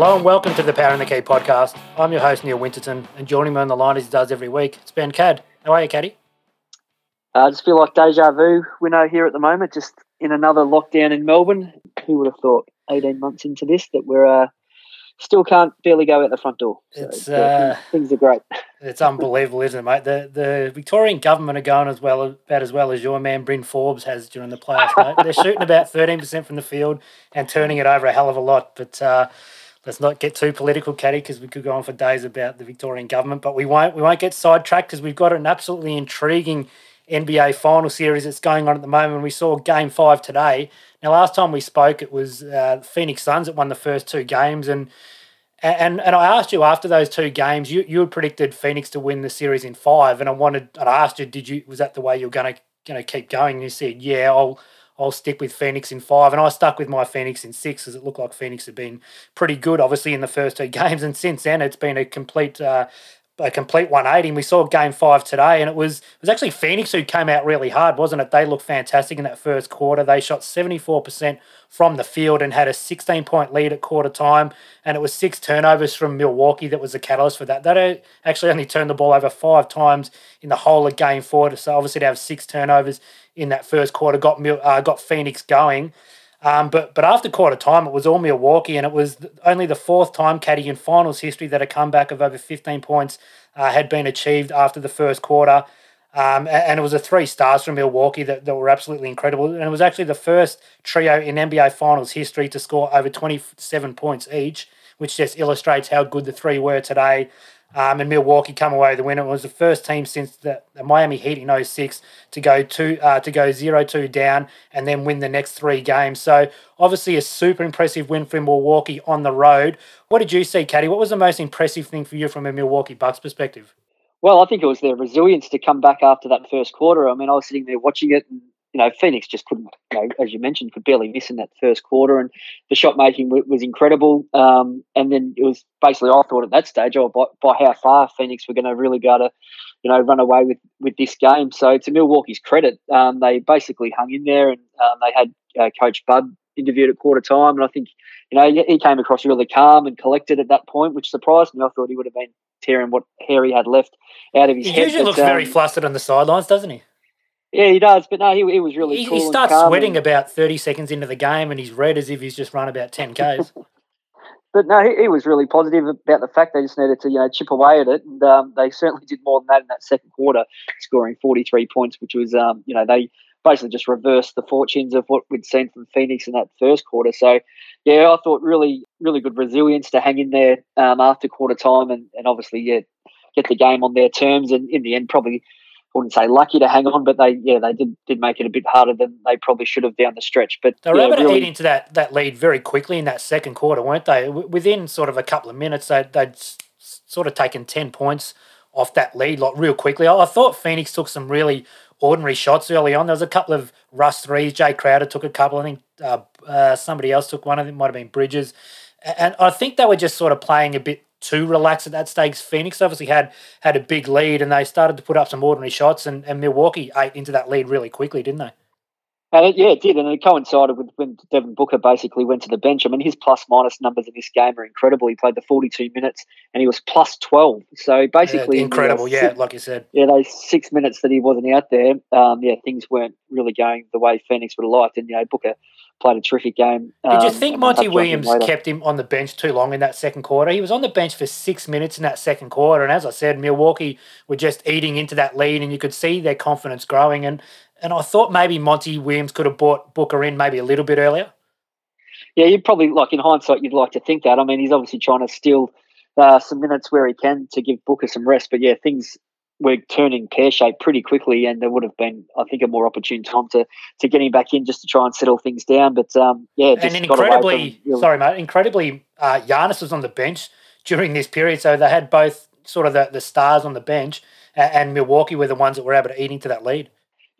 Hello and welcome to the Power and the Key podcast. I'm your host, Neil Winterton, and joining me on the line as he does every week, it's Ben Cad. How are you, Caddy? I uh, just feel like deja vu. We're now here at the moment, just in another lockdown in Melbourne. Who would have thought 18 months into this that we're uh, still can't barely go out the front door. So, it's, uh, things are great. It's unbelievable, isn't it, mate? The the Victorian government are going as well about as well as your man Bryn Forbes has during the playoffs, mate. They're shooting about 13% from the field and turning it over a hell of a lot. But uh, let's not get too political, Caddy, because we could go on for days about the Victorian government. But we won't we won't get sidetracked because we've got an absolutely intriguing NBA final series that's going on at the moment. We saw Game Five today. Now, last time we spoke, it was uh, Phoenix Suns that won the first two games, and and and I asked you after those two games, you you had predicted Phoenix to win the series in five, and I wanted, I asked you, did you was that the way you're going to keep going? And you said, yeah, I'll I'll stick with Phoenix in five, and I stuck with my Phoenix in six, as it looked like Phoenix had been pretty good, obviously in the first two games, and since then it's been a complete uh, a complete 180. And we saw game five today, and it was it was actually Phoenix who came out really hard, wasn't it? They looked fantastic in that first quarter. They shot 74% from the field and had a 16 point lead at quarter time. And it was six turnovers from Milwaukee that was the catalyst for that. They actually only turned the ball over five times in the whole of game four. So obviously to have six turnovers in that first quarter got uh, got Phoenix going. Um, but but after quarter time, it was all Milwaukee, and it was only the fourth time caddy in finals history that a comeback of over 15 points uh, had been achieved after the first quarter. Um, and it was a three stars from Milwaukee that, that were absolutely incredible. And it was actually the first trio in NBA Finals history to score over 27 points each, which just illustrates how good the three were today. Um, and Milwaukee come away with the winner. It was the first team since the, the Miami Heat in 06 to go two uh, to go 0-2 down and then win the next three games. So obviously a super impressive win for Milwaukee on the road. What did you see, Caddy? What was the most impressive thing for you from a Milwaukee Bucks perspective? Well, I think it was their resilience to come back after that first quarter. I mean, I was sitting there watching it and you know, Phoenix just couldn't, you know, as you mentioned, could barely miss in that first quarter, and the shot making w- was incredible. Um, and then it was basically, I thought at that stage, oh, by, by how far Phoenix were going to really go to, you know, run away with with this game. So to Milwaukee's credit, um, they basically hung in there, and um, they had uh, Coach Bud interviewed at quarter time, and I think, you know, he, he came across really calm and collected at that point, which surprised me. I thought he would have been tearing what hair he had left out of his he head. He usually looks very um, flustered on the sidelines, doesn't he? Yeah, he does. But no, he, he was really he, cool. He starts sweating about 30 seconds into the game and he's red as if he's just run about 10 Ks. but no, he, he, was really positive about the fact they just needed to, you know, chip away at it. And um, they certainly did more than that in that second quarter, scoring 43 points, which was, um, you know, they basically just reversed the fortunes of what we'd seen from Phoenix in that first quarter. So, yeah, I thought really, really good resilience to hang in there um, after quarter time and, and obviously, yeah, get the game on their terms. And in the end, probably wouldn't say lucky to hang on, but they yeah they did did make it a bit harder than they probably should have down the stretch. But they were yeah, able really, to eat into that that lead very quickly in that second quarter, weren't they? Within sort of a couple of minutes, they they'd sort of taken ten points off that lead like real quickly. I, I thought Phoenix took some really ordinary shots early on. There was a couple of Russ threes. Jae Crowder took a couple. I think uh, uh, somebody else took one. I think it might have been Bridges. And I think they were just sort of playing a bit too relaxed at that stage. Phoenix obviously had had a big lead and they started to put up some ordinary shots, and, and Milwaukee ate into that lead really quickly, didn't they? Uh, yeah, it did, and it coincided with when Devin Booker basically went to the bench. I mean, his plus minus numbers in this game are incredible. He played the 42 minutes and he was plus 12. So basically, yeah, incredible. Yeah, six, like you said. Yeah, those six minutes that he wasn't out there, um, yeah, things weren't really going the way Phoenix would have liked. And, you know, Booker played a terrific game. Did you um, think Monty Williams kept him on the bench too long in that second quarter? He was on the bench for six minutes in that second quarter, and as I said, Milwaukee were just eating into that lead, and you could see their confidence growing. and And I thought maybe Monty Williams could have bought Booker in maybe a little bit earlier. Yeah, you'd probably like in hindsight, you'd like to think that. I mean, he's obviously trying to steal uh, some minutes where he can to give Booker some rest, but yeah, things were turning pear shaped pretty quickly, and there would have been, I think, a more opportune time to to get him back in just to try and settle things down. But um, yeah, and incredibly, from, sorry, mate, incredibly, uh, Giannis was on the bench during this period, so they had both sort of the, the stars on the bench, and, and Milwaukee were the ones that were able to eat into that lead.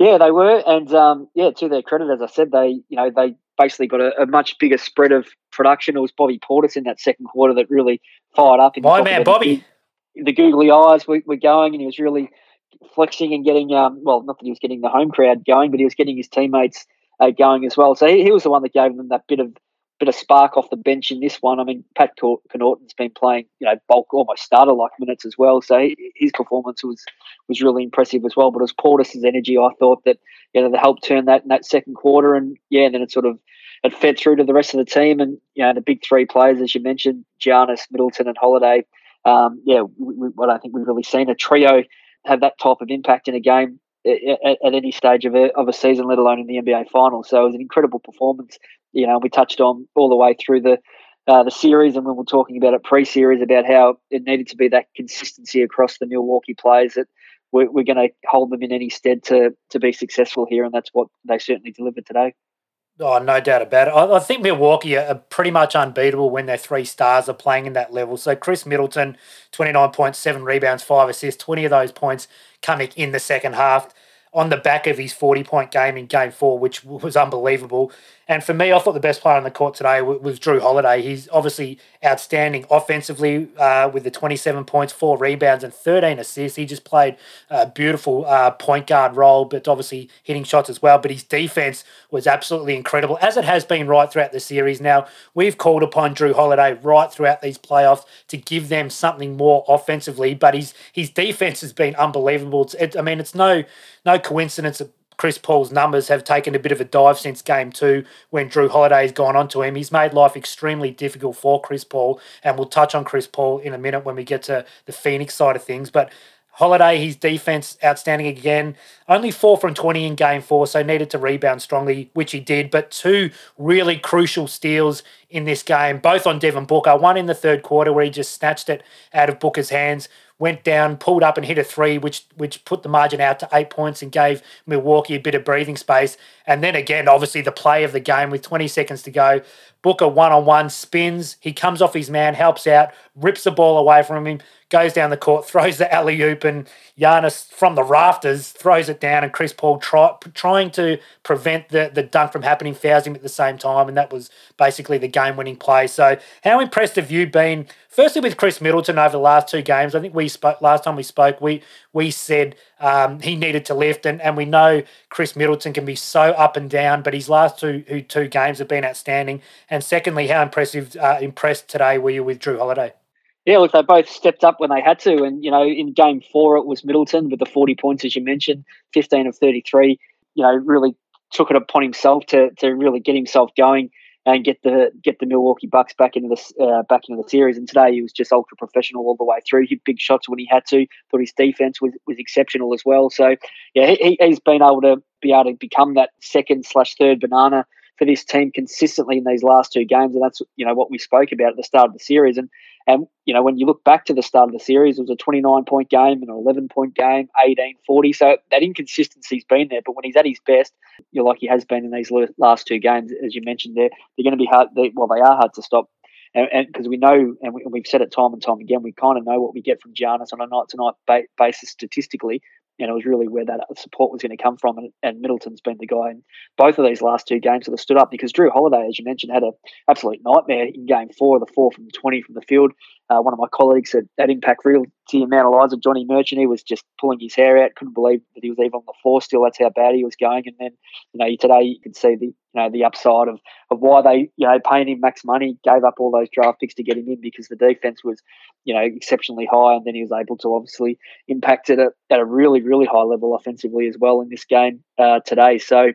Yeah, they were, and um, yeah, to their credit, as I said, they you know they basically got a, a, much bigger spread of production. It was Bobby Portis in that second quarter that really fired up. My man, Bobby the googly eyes were, were going, and he was really flexing and getting um, well, not that he was getting the home crowd going, but he was getting his teammates uh, going as well. So he, he, was the one that gave them that bit of bit of spark off the bench in this one. I mean, Pat Connaughton's been playing, you know, bulk almost starter like minutes as well. So his performance was was really impressive as well. But it was Portis's energy, I thought that you know, that helped turn that in that second quarter, and yeah, and then it sort of it fed through to the rest of the team, and you know, the big three players as you mentioned, Giannis, Middleton, and Holiday. Um, yeah, we, we, I think we've really seen a trio have that type of impact in a game at, at, any stage of a, of a season, let alone in the NBA Finals. So it was an incredible performance. You know, we touched on all the way through the uh, the series, and when we are talking about it pre-series, about how it needed to be that consistency across the Milwaukee players that we're, we're going to hold them in any stead to to be successful here, and that's what they certainly delivered today. Oh, no doubt about it. I, I, think Milwaukee are pretty much unbeatable when their three stars are playing in that level. So Khris Middleton, 29 points, seven rebounds, five assists, 20 of those points coming in the second half on the back of his 40 point game in game four, which was unbelievable. And for me, I thought the best player on the court today was Jrue Holiday. He's obviously outstanding offensively uh, with the 27 points, four rebounds, and 13 assists. He just played a beautiful uh, point guard role, but obviously hitting shots as well. But his defense was absolutely incredible, as it has been right throughout the series. Now, we've called upon Jrue Holiday right throughout these playoffs to give them something more offensively, but his his defense has been unbelievable. It, I mean, it's no no coincidence that Chris Paul's numbers have taken a bit of a dive since game two when Jrue Holiday has gone on to him. He's made life extremely difficult for Chris Paul, and we'll touch on Chris Paul in a minute when we get to the Phoenix side of things. But Holiday, his defense outstanding again. Only four from 20 in game four, so needed to rebound strongly, which he did. But two really crucial steals in this game, both on Devin Booker. One in the third quarter where he just snatched it out of Booker's hands went down, pulled up and hit a three, which which put the margin out to eight points and gave Milwaukee a bit of breathing space. And then again, obviously the play of the game with 20 seconds to go, Booker one on one spins, he comes off his man, helps out, rips the ball away from him, goes down the court, throws the alley oop, and Giannis from the rafters throws it down, and Chris Paul try, trying to prevent the, the dunk from happening, fouls him at the same time, and that was basically the game winning play. So, how impressed have you been? Firstly, with Khris Middleton over the last two games, I think we spoke last time we spoke. We we said um, he needed to lift, and, and we know Khris Middleton can be so up and down, but his last two two games have been outstanding. And secondly, how impressive uh, impressed today were you with Jrue Holiday? Yeah, look, they both stepped up when they had to. And, you know, in game four, it was Middleton with the 40 points, as you mentioned, 15 of 33. You know, really took it upon himself to, to really get himself going and get the get the Milwaukee Bucks back into the uh, back into the series. And today he was just ultra professional all the way through. He hit big shots when he had to. Thought his defense was, was exceptional as well. So yeah, he, he's been able to be able to become that second slash third banana for this team consistently in these last two games, and that's you know what we spoke about at the start of the series. And and you know when you look back to the start of the series, it was a 29 point game, and an 11 point game, 18, 40. So that inconsistency's been there. But when he's at his best, you're like he has been in these last two games, as you mentioned, there they're going to be hard. They, well, they are hard to stop. And because we know, and we, have said it time and time again, we kind of know what we get from Giannis on a night to night basis statistically and it was really where that support was going to come from. And, and, Middleton's been the guy in both of these last two games that have stood up because Jrue Holiday, as you mentioned, had an absolute nightmare in game four, of the four from the 20 from the field. Uh, one of my colleagues at, at Impact Realty in Mount Eliza, Johnny Merchant, he was just pulling his hair out. Couldn't believe that he was even on the floor still. That's how bad he was going. And then, you know, today you can see the, you know, the upside of, of why they, you know, paying him max money, gave up all those draft picks to get him in because the defense was, you know, exceptionally high. And then he was able to obviously impact it at, at a really, really high level offensively as well in this game uh, today. So,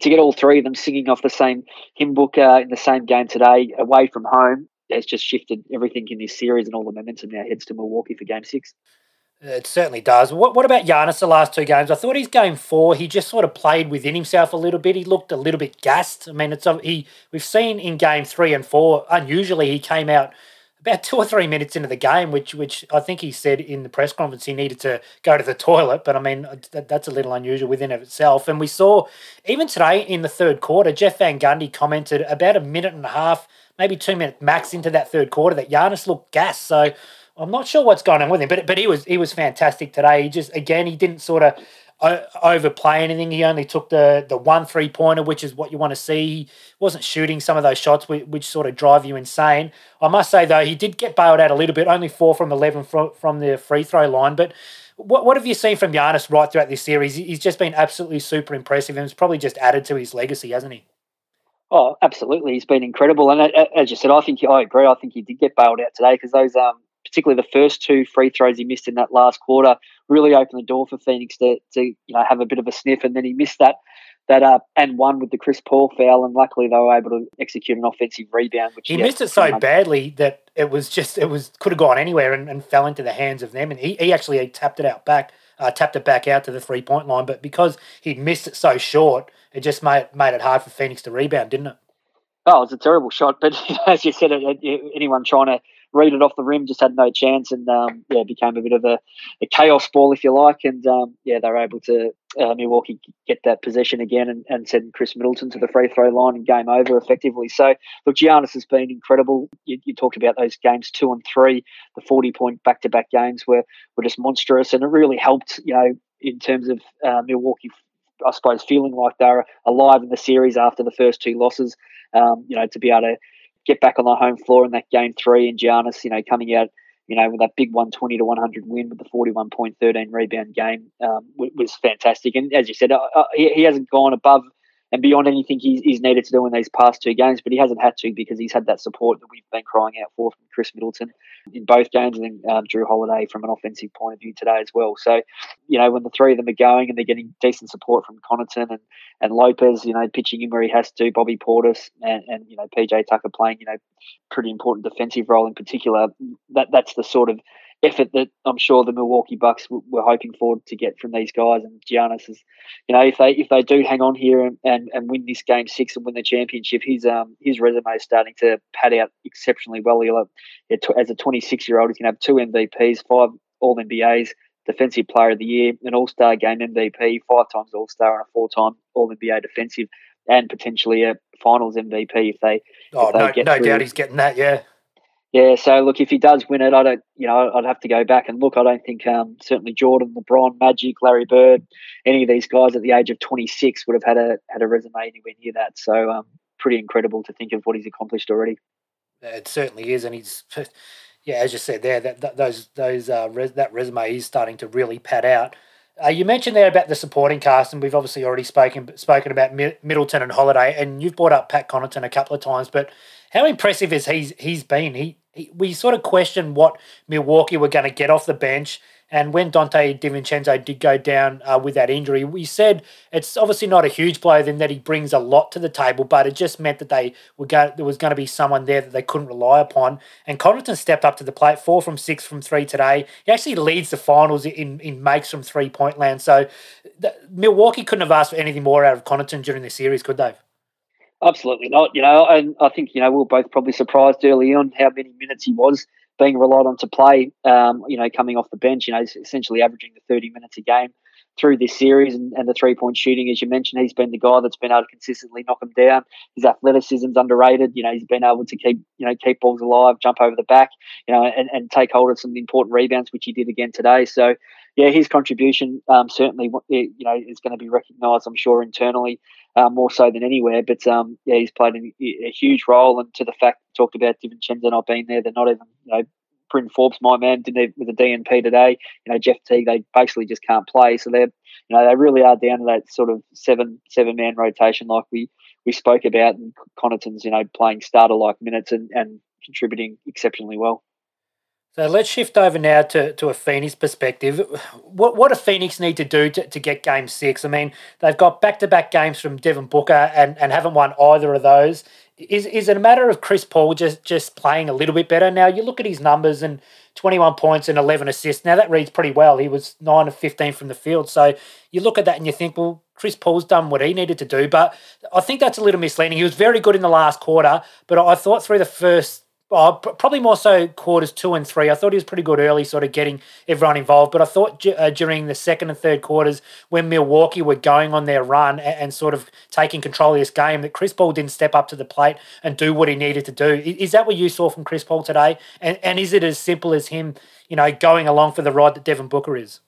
to get all three of them singing off the same hymn book uh, in the same game today away from home has just shifted everything in this series and all the momentum now heads to Milwaukee for game six. It certainly does. What, what about Giannis the last two games? I thought his game four, he just sort of played within himself a little bit. He looked a little bit gassed. I mean, it's a he we've seen in game three and four, unusually he came out about two or three minutes into the game, which which I think he said in the press conference he needed to go to the toilet. But I mean, that, that's a little unusual within of itself. And we saw even today in the third quarter, Jeff Van Gundy commented about a minute and a half maybe two minutes max into that third quarter that Giannis looked gas. So I'm not sure what's going on with him, but but he was he was fantastic today. He just again he didn't sort of overplay anything. He only took the the one three pointer, which is what you want to see. He wasn't shooting some of those shots which, which, sort of drive you insane. I must say though, he did get bailed out a little bit, only four from eleven from, from the free throw line. But what what have you seen from Giannis right throughout this series? He's just been absolutely super impressive, and it's probably just added to his legacy, hasn't he? Oh, absolutely. He's been incredible. And uh, as you said, I think I agree. I think he did get bailed out today because those, um, particularly the first two free throws he missed in that last quarter, really opened the door for Phoenix to, to you know have a bit of a sniff. And then he missed that that uh, and one with the Chris Paul foul, and luckily they were able to execute an offensive rebound. Which he missed it so badly that it was just it was could have gone anywhere and, and fell into the hands of them. And he, he actually tapped it out back, uh, tapped it back out to the three point line. But because he missed it so short, it just made made it hard for Phoenix to rebound, didn't it? Oh, it was a terrible shot. But as you said, anyone trying to read it off the rim just had no chance, and um, yeah, became a bit of a, a, chaos ball, if you like. And um, yeah, they were able to uh, Milwaukee get that possession again and, and send Khris Middleton to the free throw line and game over effectively. So look, Giannis has been incredible. You, you talked about those games two and three, the forty point back to back games were were just monstrous, and it really helped. You know, in terms of uh, Milwaukee I suppose, feeling like they're alive in the series after the first two losses. Um, you know, to be able to get back on the home floor in that game three and Giannis, you know, coming out, you know, with that big 120 to 100 win with the 41.13 rebound game um, was fantastic. And as you said, uh, uh, he, he hasn't gone above and beyond anything he's, he's, needed to do in these past two games, but he hasn't had to because he's had that support that we've been crying out for from Khris Middleton in both games and then um, Jrue Holiday from an offensive point of view today as well. So, you know, when the three of them are going and they're getting decent support from Connaughton and, and Lopez, you know, pitching in where he has to, Bobby Portis and, and, you know, PJ Tucker playing, you know, pretty important defensive role in particular, that that's the sort of effort that I'm sure the Milwaukee Bucks were hoping for to get from these guys. And Giannis is, you know, if they if they do hang on here and, and, and win this game six and win the championship, his um his resume is starting to pad out exceptionally well. He'll have, as a 26 year old, he's going to have two MVPs, five All NBAs. Defensive Player of the Year, an All Star Game MVP, five times All Star, and a four time All NBA defensive, and potentially a Finals MVP if they. Oh, if they no, no doubt he's getting that. Yeah. Yeah, so look, if he does win it, I don't, you know, I'd have to go back and look. I don't think um, certainly Jordan, LeBron, Magic, Larry Bird, any of these guys at the age of 26 would have had a had a resume anywhere near that. So, um, pretty incredible to think of what he's accomplished already. It certainly is, and he's, yeah, as you said there, that, that those those uh, res, that resume is starting to really pad out. Uh, you mentioned there about the supporting cast, and we've obviously already spoken spoken about Middleton and Holiday, and you've brought up Pat Connaughton a couple of times. But how impressive is he's he's been? He we sort of questioned what Milwaukee were going to get off the bench. And when Donte DiVincenzo did go down uh, with that injury, we said it's obviously not a huge blow then that he brings a lot to the table, but it just meant that they were going, there was going to be someone there that they couldn't rely upon. And Connaughton stepped up to the plate, four from six from three today. He actually leads the finals in, in makes from three point land. So the, Milwaukee couldn't have asked for anything more out of Connaughton during the series, could they? Absolutely not. You know, and I think you know we are both probably surprised early on how many minutes he was being relied on to play. Um, you know, coming off the bench, you know, essentially averaging the thirty minutes a game through this series, and, and the three point shooting, as you mentioned, he's been the guy that's been able to consistently knock him down. His athleticism's underrated. You know, he's been able to keep you know keep balls alive, jump over the back, you know, and, and take hold of some important rebounds, which he did again today. So yeah, his contribution um, certainly you know is going to be recognised, I'm sure, internally uh, more so than anywhere. But um, yeah, he's played a, a, huge role, and to the fact talked about DiVincenzo not being there, they're not even you know. Bryn Forbes, my man, didn't even, with the DNP today. You know, Jeff Teague, they basically just can't play. So they're, you know, they really are down to that sort of seven seven man rotation like we we spoke about. And Connaughton's, you know, playing starter like minutes and, and contributing exceptionally well. So let's shift over now to, to a Phoenix perspective. What what do Phoenix need to do to, to get game six? I mean, they've got back to back games from Devin Booker and, and haven't won either of those. Is is it a matter of Chris Paul just, just playing a little bit better? Now you look at his numbers and 21 points and 11 assists. Now that reads pretty well. He was 9 of 15 from the field. So you look at that and you think, well, Chris Paul's done what he needed to do. But I think that's a little misleading. He was very good in the last quarter, but I thought through the first Oh, probably more so quarters two and three. I thought he was pretty good early, sort of getting everyone involved. But I thought uh, during the second and third quarters, when Milwaukee were going on their run and, and, sort of taking control of this game, that Chris Paul didn't step up to the plate and do what he needed to do. Is, is that what you saw from Chris Paul today? And, and is it as simple as him, you know, going along for the ride that Devin Booker is?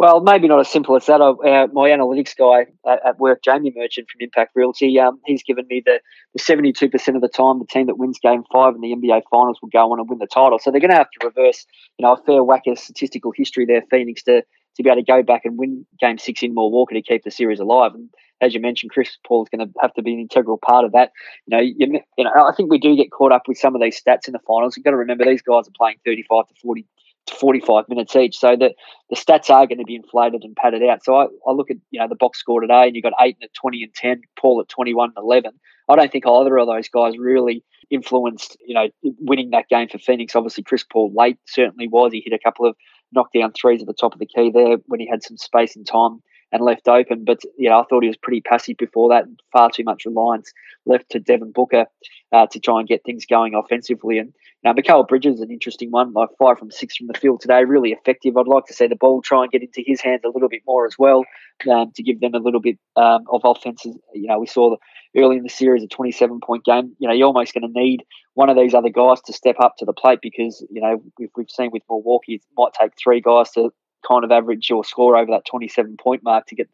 Well, maybe not as simple as that. Uh, my analytics guy at, at, work, Jamie Merchant from Impact Realty, um, he's given me the, the 72% of the time the team that wins game five in the NBA finals will go on and win the title. So they're going to have to reverse, you know, a fair whack of statistical history there, Phoenix, to, to be able to go back and win Game Six in Milwaukee to keep the series alive. And as you mentioned, Chris Paul is going to have to be an integral part of that. You know, you, you know, I think we do get caught up with some of these stats in the finals. You've got to remember these guys are playing 35 to 40 to 45 minutes each, so that the stats are going to be inflated and padded out. So I, I look at you know the box score today, and you've got Ayton 20 and 10, Paul at 21 and 11. I don't think either of those guys really influenced, you know, winning that game for Phoenix. Obviously, Chris Paul late certainly was. He hit a couple of knockdown threes at the top of the key there when he had some space and time and left open. But yeah, I thought he was pretty passive before that, far too much reliance left to Devin Booker uh, to try and get things going offensively. And you know, Bridges is an interesting one, like five from six from the field today, really effective. I'd like to see the ball try and get into his hands a little bit more as well um, to give them a little bit um, of offenses. You know, we saw the, early in the series a 27 point game. You know, you're almost going to need one of these other guys to step up to the plate because you know if we've seen with Milwaukee, it might take three guys to kind of average your score over that 27 point mark to get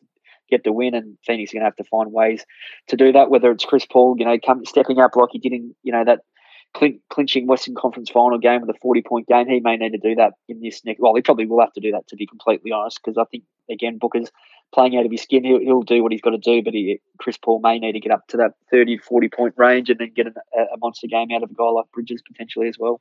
get the win. And Phoenix are going to have to find ways to do that. Whether it's Chris Paul, you know, come stepping up like he did in you know that clinching Western Conference final game with a 40 point game, he may need to do that in this next. Well, he probably will have to do that to be completely honest, because I think again Booker's playing out of his skin. He'll, he'll do what he's got to do, but he, Chris Paul may need to get up to that 30, 40 point range and then get a monster game out of a guy like Bridges potentially as well.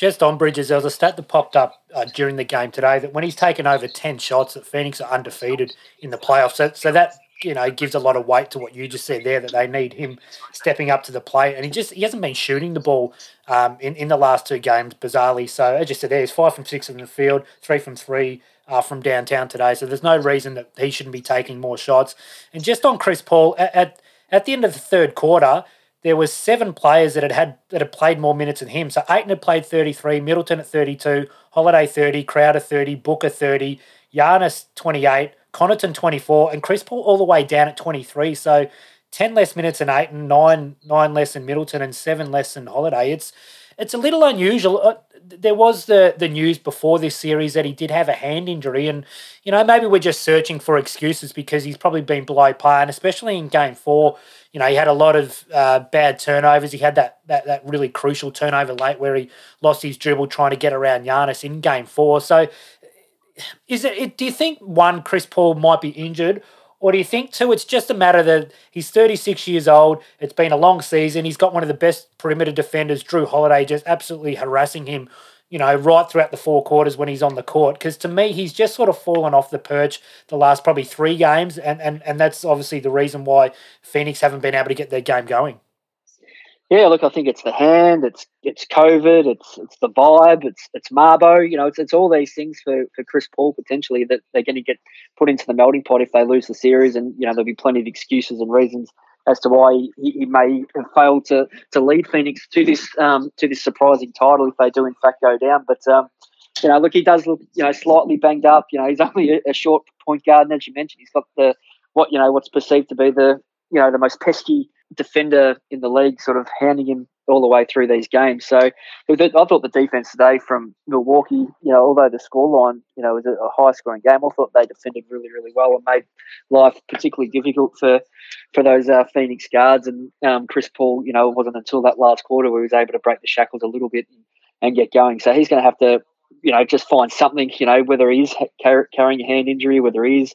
Just on Bridges, there was a stat that popped up uh, during the game today that when he's taken over 10 shots, that Phoenix are undefeated in the playoffs. So, so that you know gives a lot of weight to what you just said there that they need him stepping up to the plate. And he just he hasn't been shooting the ball um, in, in the last two games bizarrely. So as you said there he's five from six in the field three from three uh, from downtown today. So there's no reason that he shouldn't be taking more shots. And just on Chris Paul at, at, at the end of the third quarter there was seven players that had, had that had played more minutes than him. So Ayton had played 33, Middleton at 32, Holiday 30, Crowder 30, Booker 30, Giannis 28, Connaughton 24, and Chris Paul all the way down at 23. So 10 less minutes than Ayton, nine nine less than Middleton, and seven less than Holiday. It's it's a little unusual. Uh, There was the the news before this series that he did have a hand injury, and you know maybe we're just searching for excuses because he's probably been below par, and especially in Game Four, you know he had a lot of uh, bad turnovers. He had that, that that really crucial turnover late where he lost his dribble trying to get around Giannis in Game Four. So, is it? Do you think one Chris Paul might be injured? Or do you think, too, it's just a matter that he's 36 years old, it's been a long season, he's got one of the best perimeter defenders, Jrue Holiday, just absolutely harassing him, you know, right throughout the four quarters when he's on the court? Because to me, he's just sort of fallen off the perch the last probably three games, and, and, and that's obviously the reason why Phoenix haven't been able to get their game going. Yeah, look, I think it's the hand, it's it's COVID, it's it's the vibe, it's it's Mabo. You know, it's it's all these things for, for Chris Paul potentially that they're going to get put into the melting pot if they lose the series, and you know there'll be plenty of excuses and reasons as to why he, he may have failed to to lead Phoenix to this um, to this surprising title if they do in fact go down. But um, you know, look, he does look you know slightly banged up. You know, he's only a, a short point guard, and as you mentioned, he's got the what you know what's perceived to be the you know the most pesky defender in the league, sort of handing him all the way through these games. So I thought the defense today from Milwaukee, you know, although the scoreline, you know, was a high scoring game, I thought they defended really, really well and made life particularly difficult for for those uh, Phoenix guards. And um, Chris Paul, you know, it wasn't until that last quarter where he was able to break the shackles a little bit and, and get going. So he's going to have to you know, just find something, you know, whether he's carrying a hand injury, whether he's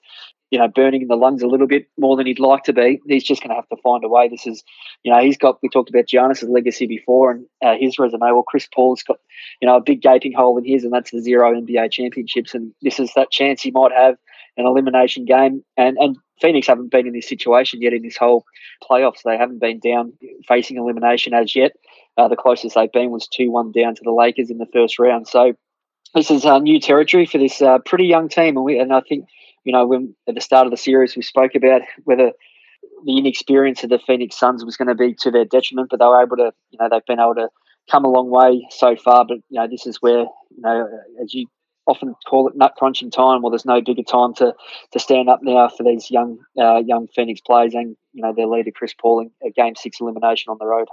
you know, burning in the lungs a little bit more than he'd like to be. He's just going to have to find a way. This is, you know, he's got. We talked about Giannis's legacy before and uh, his resume. Well, Chris Paul's got, you know, a big gaping hole in his, and that's the zero NBA championships. And this is that chance he might have an elimination game. And and Phoenix haven't been in this situation yet in this whole playoffs. They haven't been down facing elimination as yet. Uh, the closest they've been was two one down to the Lakers in the first round. So this is uh, new territory for this uh, pretty young team, and, we, and I think you know, when at the start of the series we spoke about whether the inexperience of the Phoenix Suns was going to be to their detriment, but they were able to, you know, they've been able to come a long way so far. But you know, this is where, you know, as you often call it, nut crunching time. Well, there's no bigger time to to stand up now for these young uh, young Phoenix players and you know their leader Chris Paul in a Game Six elimination on the road.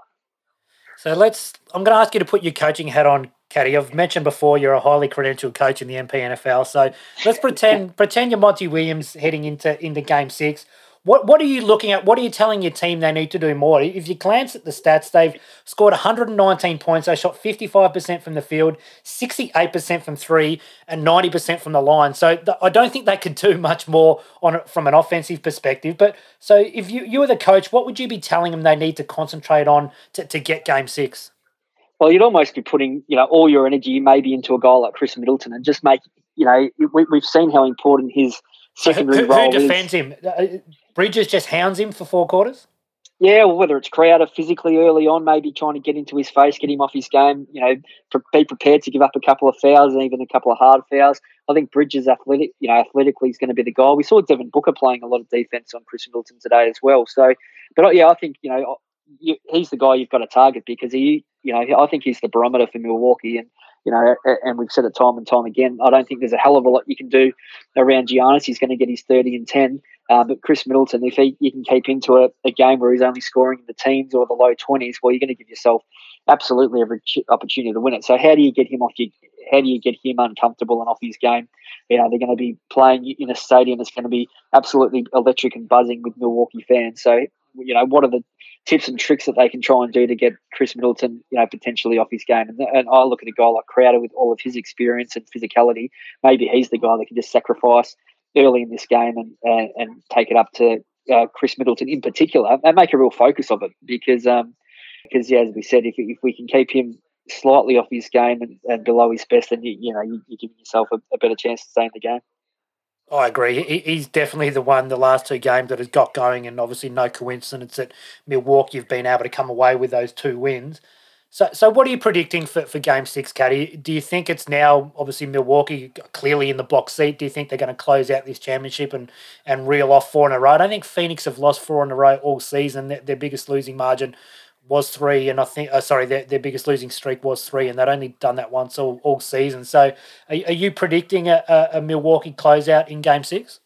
So let's. I'm going to ask you to put your coaching hat on, Caddy. I've mentioned before you're a highly credentialed coach in the MPNFL. So let's pretend pretend you're Monty Williams heading into into Game Six. What what are you looking at? What are you telling your team they need to do more? If you glance at the stats, they've scored 119 points. They shot 55% from the field, 68% from three, and 90% from the line. So th- I don't think they could do much more on from an offensive perspective. But so if you you were the coach, what would you be telling them they need to concentrate on to, to get game six? Well, you'd almost be putting you know all your energy maybe into a guy like Khris Middleton and just make you know we, we've seen how important his secondary who, who, role who defends is. him? Uh, Bridges just hounds him for four quarters. Yeah, well, whether it's Crowder physically early on, maybe trying to get into his face, get him off his game, you know, be prepared to give up a couple of fouls and even a couple of hard fouls. I think Bridges athletic, you know, athletically is going to be the guy. We saw Devin Booker playing a lot of defense on Khris Middleton today as well. So, but yeah, I think you know you, he's the guy you've got to target because he, you know, I think he's the barometer for Milwaukee and you know, and we've said it time and time again. I don't think there's a hell of a lot you can do around Giannis. He's going to get his 30 and 10. Uh, but Khris Middleton, if he, you can keep into a, a, game where he's only scoring in the teens or the low 20s, well, you're going to give yourself absolutely every opportunity to win it. So how do you get him off your, how do you get him uncomfortable and off his game? You know, they're going to be playing in a stadium that's going to be absolutely electric and buzzing with Milwaukee fans. So, you know, what are the tips and tricks that they can try and do to get Khris Middleton, you know, potentially off his game. And, and I look at a guy like Crowder with all of his experience and physicality. Maybe he's the guy that can just sacrifice early in this game and and, and take it up to uh, Khris Middleton in particular and make a real focus of it because um because yeah, as we said, if if we can keep him slightly off his game and, and below his best, then you, you know you, are giving yourself a, a better chance to stay in the game. I agree. He's definitely the one the last two games that has got going, and obviously no coincidence that Milwaukee have been able to come away with those two wins. So, so what are you predicting for, for Game Six, Caddy? Do you think it's now obviously Milwaukee clearly in the block seat? Do you think they're going to close out this championship and and reel off four in a row? I don't think Phoenix have lost four in a row all season. Their, their biggest losing margin was three, and I think, uh, sorry, their, their biggest losing streak was three, and they'd only done that once all, all season. So, are, are you predicting a, a, a Milwaukee closeout in Game Six?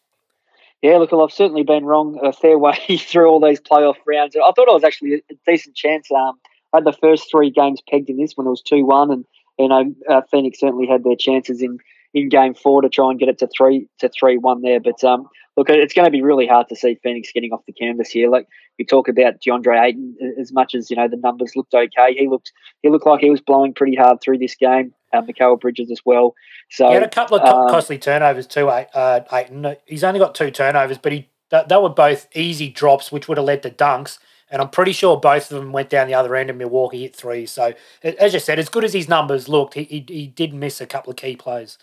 Yeah, look, well, I've certainly been wrong a fair way through all these playoff rounds. I thought I was actually a decent chance. Um, I had the first three games pegged in this when it was two one, and you know uh, Phoenix certainly had their chances in in game four to try and get it to three to three one there. But um, look, it's going to be really hard to see Phoenix getting off the canvas here. Like we talk about DeAndre Ayton, as much as you know the numbers looked okay, he looked he looked like he was blowing pretty hard through this game. Um, Mikal Bridges as well. So he had a couple of um, costly turnovers too. Uh, Ayton, he's only got two turnovers, but he that, that were both easy drops, which would have led to dunks. And I'm pretty sure both of them went down the other end and Milwaukee hit three. So, as you said, as good as his numbers looked, he, he, he did miss a couple of key plays.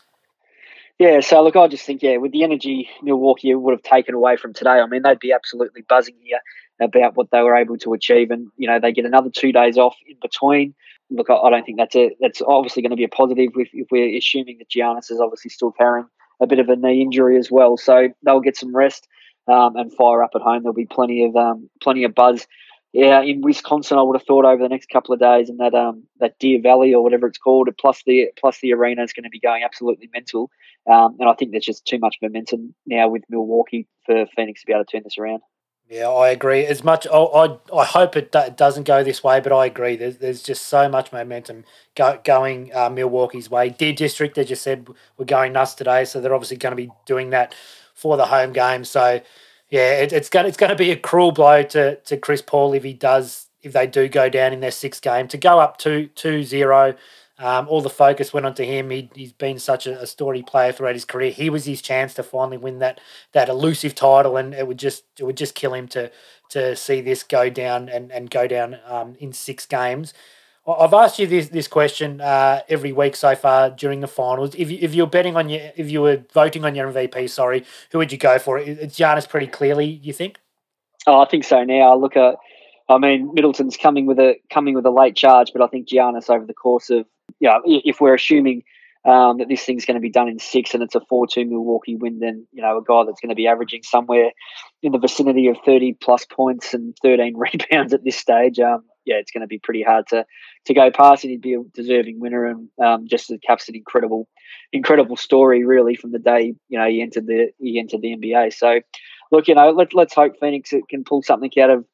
Yeah, so look, I just think, yeah, with the energy Milwaukee would have taken away from today, I mean, they'd be absolutely buzzing here about what they were able to achieve. And, you know, they get another two days off in between. Look, I don't think that's a, that's obviously going to be a positive if, if we're assuming that Giannis is obviously still carrying a bit of a knee injury as well. So they'll get some rest um, and fire up at home. There'll be plenty of um, plenty of buzz yeah, in Wisconsin, I would have thought over the next couple of days, and that um that Deer Valley or whatever it's called, plus the plus the arena is going to be going absolutely mental. Um, and I think there's just too much momentum now with Milwaukee for Phoenix to be able to turn this around. Yeah, I agree. As much, I I, hope it doesn't go this way, but I agree. There's there's just so much momentum go, going uh, Milwaukee's way. Deer District, they just said we're going nuts today, so they're obviously going to be doing that for the home game. So yeah, it, it's going it's going to be a cruel blow to to Chris Paul if he does if they do go down in their sixth game to go up to 2-0. Um, all the focus went onto him. He, he's been such a, a player throughout his career. He was his chance to finally win that that elusive title, and it would just it would just kill him to to see this go down and, and go down um, in six games. I've asked you this this question uh, every week so far during the finals. If you, if you're betting on your if you were voting on your MVP, sorry, who would you go for? It's Giannis pretty clearly. You think? Oh, I think so. Now I look at. I mean, Middleton's coming with a coming with a late charge, but I think Giannis over the course of yeah, you know, if we're assuming um, that this thing's going to be done in six and it's a 4 2 Milwaukee win, then, you know, a guy that's going to be averaging somewhere in the vicinity of 30 plus points and 13 rebounds at this stage, um, yeah, it's going to be pretty hard to to go past, and he'd be a deserving winner, and um, just a caps an incredible, incredible story really from the day you know he entered the he entered the NBA. So, look, you know, let let's hope Phoenix can pull something out of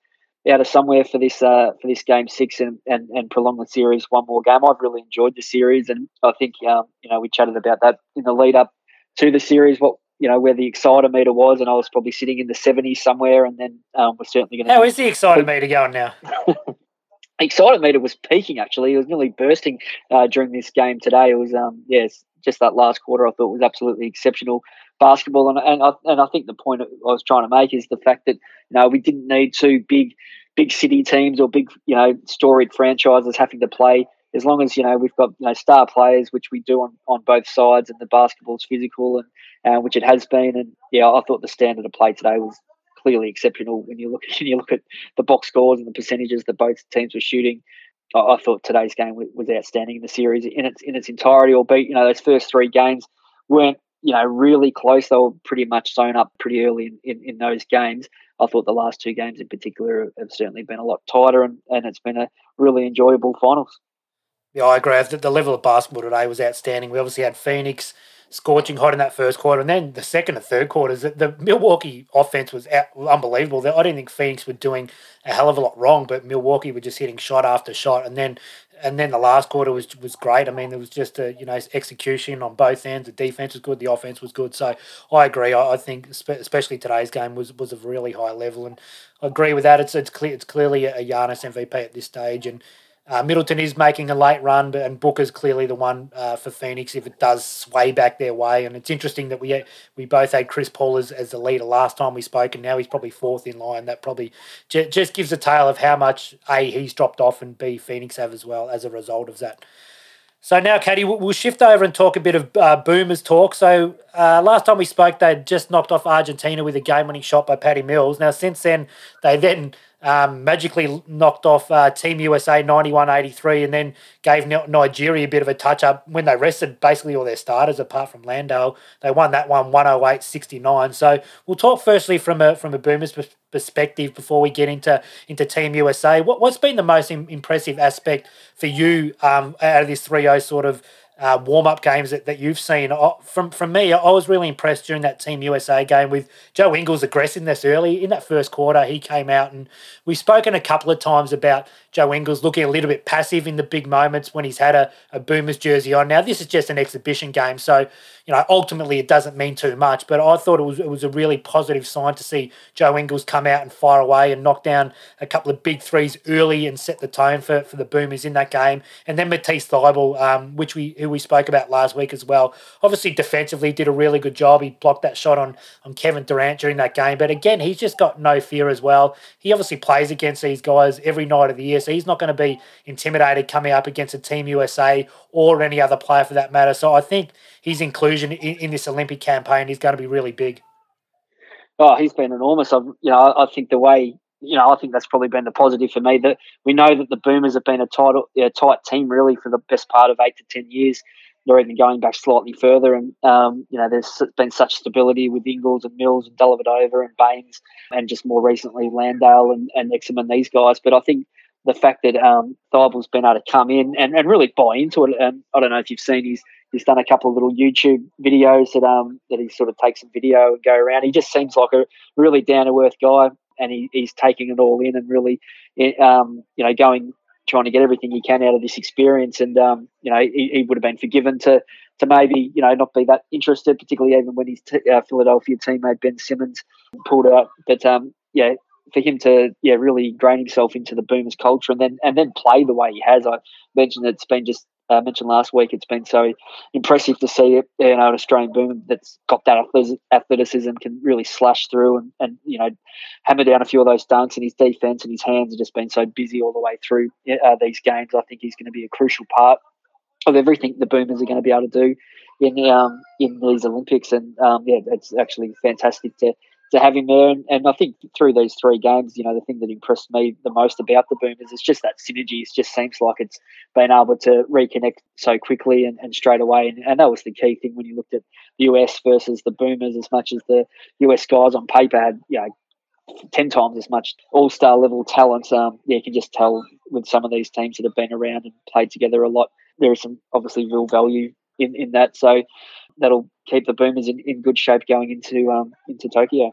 out of somewhere for this uh, for this game six and, and and prolong the series one more game. I've really enjoyed the series, and I think um, you know we chatted about that in the lead up to the series. What you know where the excitometer was, and I was probably sitting in the 70s somewhere, and then um, we're certainly going to. How is the excitometer going now? excitometer was peaking actually. It was nearly bursting uh, during this game today. It was um yes, just that last quarter I thought was absolutely exceptional basketball, and and I, and I think the point I was trying to make is the fact that you know we didn't need two big big city teams or big you know storied franchises having to play. As long as you know we've got you know star players, which we do on, on both sides, and the basketball's physical, and uh, which it has been, and yeah, I thought the standard of play today was clearly exceptional when you look when you look at the box scores and the percentages that both teams were shooting. I, I thought today's game was outstanding in the series in its in its entirety. Albeit you know those first three games weren't you know really close. They were pretty much sewn up pretty early in, in, in those games. I thought the last two games in particular have certainly been a lot tighter, and, and it's been a really enjoyable finals. Yeah, I agree. The level of basketball today was outstanding. We obviously had Phoenix scorching hot in that first quarter, and then the second and third quarters, the Milwaukee offense was unbelievable. I didn't think Phoenix were doing a hell of a lot wrong, but Milwaukee were just hitting shot after shot, and then and then the last quarter was was great. I mean, there was just a you know execution on both ends. The defense was good, the offense was good. So I agree. I, I think especially today's game was was of really high level, and I agree with that. It's it's clear it's clearly a Giannis MVP at this stage, and uh, Middleton is making a late run, but and Booker's clearly the one uh, for Phoenix if it does sway back their way. And it's interesting that we we both had Chris Paul as, as the leader last time we spoke, and now he's probably fourth in line. That probably j- just gives a tale of how much a he's dropped off and b Phoenix have as well as a result of that. So now, Caddy, we'll shift over and talk a bit of uh, Boomers talk. So uh, last time we spoke, they'd just knocked off Argentina with a game-winning shot by Patty Mills. Now, since then, they then um, magically knocked off uh, Team USA 91 83 and then gave Nigeria a bit of a touch up when they rested basically all their starters apart from Landale. They won that one 108 69. So we'll talk firstly from a, from a Boomers perspective before we get into, into Team USA. What, what's been the most impressive aspect for you um, out of this 3 0 sort of uh, warm up games that, that you've seen. From from me, I was really impressed during that Team USA game with Joe Ingles' aggressiveness early in that first quarter. He came out and we've spoken a couple of times about Joe Ingles looking a little bit passive in the big moments when he's had a, a Boomers jersey on. Now, this is just an exhibition game, so you know ultimately it doesn't mean too much. But I thought it was it was a really positive sign to see Joe Ingles come out and fire away and knock down a couple of big threes early and set the tone for, for the Boomers in that game. And then Matisse Thybulle, um, which we who we spoke about last week as well. Obviously, defensively did a really good job. He blocked that shot on on Kevin Durant during that game. But again, he's just got no fear as well. He obviously plays against these guys every night of the year so he's not going to be intimidated coming up against a Team USA or any other player for that matter. So I think his inclusion in, in this Olympic campaign is going to be really big. Oh, he's been enormous. I've, you know, I think the way you know, I think that's probably been the positive for me. That we know that the Boomers have been a tight, a tight team really for the best part of eight to ten years. They're even going back slightly further, and um, you know, there's been such stability with Ingles and Mills and Dellavedova and Baynes, and just more recently Landale and, and Exum and these guys. But I think the fact that um, Thybulle's been able to come in and, and really buy into it. And I don't know if you've seen he's he's done a couple of little YouTube videos that um that he sort of takes some video and go around. He just seems like a really down to earth guy, and he, he's taking it all in and really, um, you know, going trying to get everything he can out of this experience. And um, you know, he, he would have been forgiven to to maybe you know not be that interested, particularly even when his t- uh, Philadelphia teammate Ben Simmons pulled out. But um, yeah, for him to yeah really grain himself into the Boomers culture and then and then play the way he has. I mentioned it's been just mentioned last week. It's been so impressive to see you know an Australian Boomer that's got that athleticism can really slash through and and you know hammer down a few of those dunks and his defense and his hands have just been so busy all the way through uh, these games. I think he's going to be a crucial part of everything the Boomers are going to be able to do in um, in these Olympics. And um, yeah, it's actually fantastic to to have him there. And, and I think through these three games, you know, the thing that impressed me the most about the Boomers is just that synergy. It just seems like it's been able to reconnect so quickly and, and straight away. And, and that was the key thing when you looked at the US versus the Boomers, as much as the US guys on paper had, you know, 10 times as much all star level talent. Um, yeah, you can just tell with some of these teams that have been around and played together a lot, there is some obviously real value in, in that. So that'll keep the Boomers in, in good shape going into um, into Tokyo.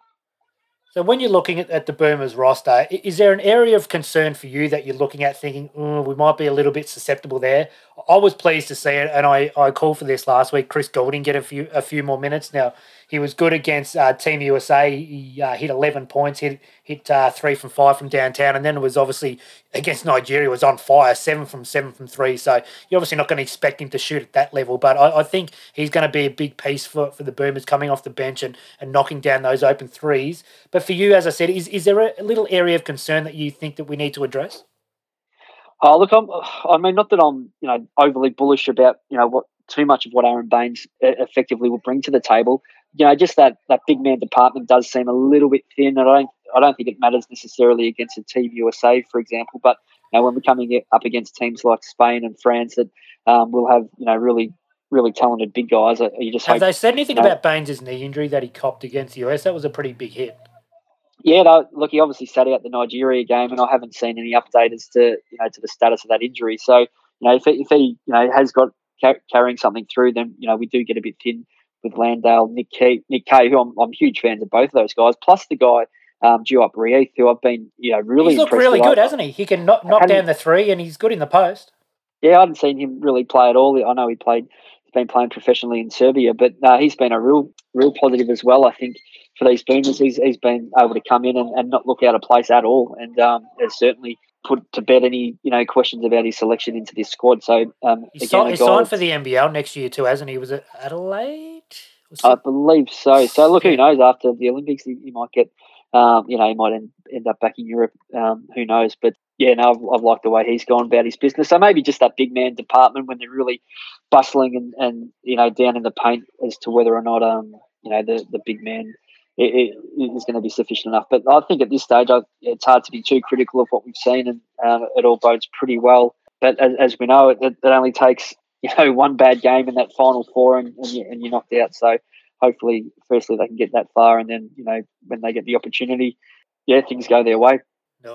So when you're looking at, at the Boomers roster, is there an area of concern for you that you're looking at thinking, oh, we might be a little bit susceptible there? I was pleased to see it, and I, I called for this last week. Chris Goulding get a few a few more minutes. Now he was good against uh, Team USA. He uh, hit 11 points, hit hit uh, three from five from downtown, and then it was obviously against Nigeria was on fire, seven from seven from three. So you're obviously not going to expect him to shoot at that level, but I, I think he's going to be a big piece for, for the Boomers coming off the bench and, and knocking down those open threes. But for you, as I said, is, is there a little area of concern that you think that we need to address? Oh, look, I'm, I mean, not that I'm, you know, overly bullish about, you know, what too much of what Aron Baynes effectively will bring to the table. You know, just that that big man department does seem a little bit thin. and I don't, I don't think it matters necessarily against a Team USA, for example. But you know, when we're coming up against teams like Spain and France that um, will have, you know, really, really talented big guys, uh, you just have hope, they said anything you know, about Baynes' knee injury that he copped against the US? That was a pretty big hit. Yeah, no, look, he obviously sat out the Nigeria game, and I haven't seen any update as to you know to the status of that injury. So you know, if he, if he you know has got carrying something through, then you know we do get a bit thin with Landale, Nick Kay, Nick Kay, who I'm, I'm huge fans of both of those guys, plus the guy um, Duop Reath, who I've been you know really he's looked really good, hasn't he? He can knock, knock down the three, and he's good in the post. Yeah, I haven't seen him really play at all. I know he played. He's been playing professionally in Serbia, but uh, he's been a real, real positive as well. I think for these Boomers, he's, he's been able to come in and, and not look out of place at all, and um, has certainly put to bed any you know questions about his selection into this squad. So um, he's, again, he's signed for the NBL next year too, hasn't he? Was it Adelaide? Was I believe so. So look, who knows? After the Olympics, he, he might get. Um, you know, he might end, end up back in Europe. Um, who knows? But yeah, no, I've, I've, liked the way he's gone about his business. So maybe just that big man department when they're really bustling and, and you know down in the paint as to whether or not um you know the the big man it, it is going to be sufficient enough. But I think at this stage, I, it's hard to be too critical of what we've seen, and um, it all bodes pretty well. But as, as we know, it, it, only takes you know one bad game in that final four, and, and, you, and you're knocked out. So hopefully, firstly, they can get that far, and then you know when they get the opportunity, yeah, things go their way.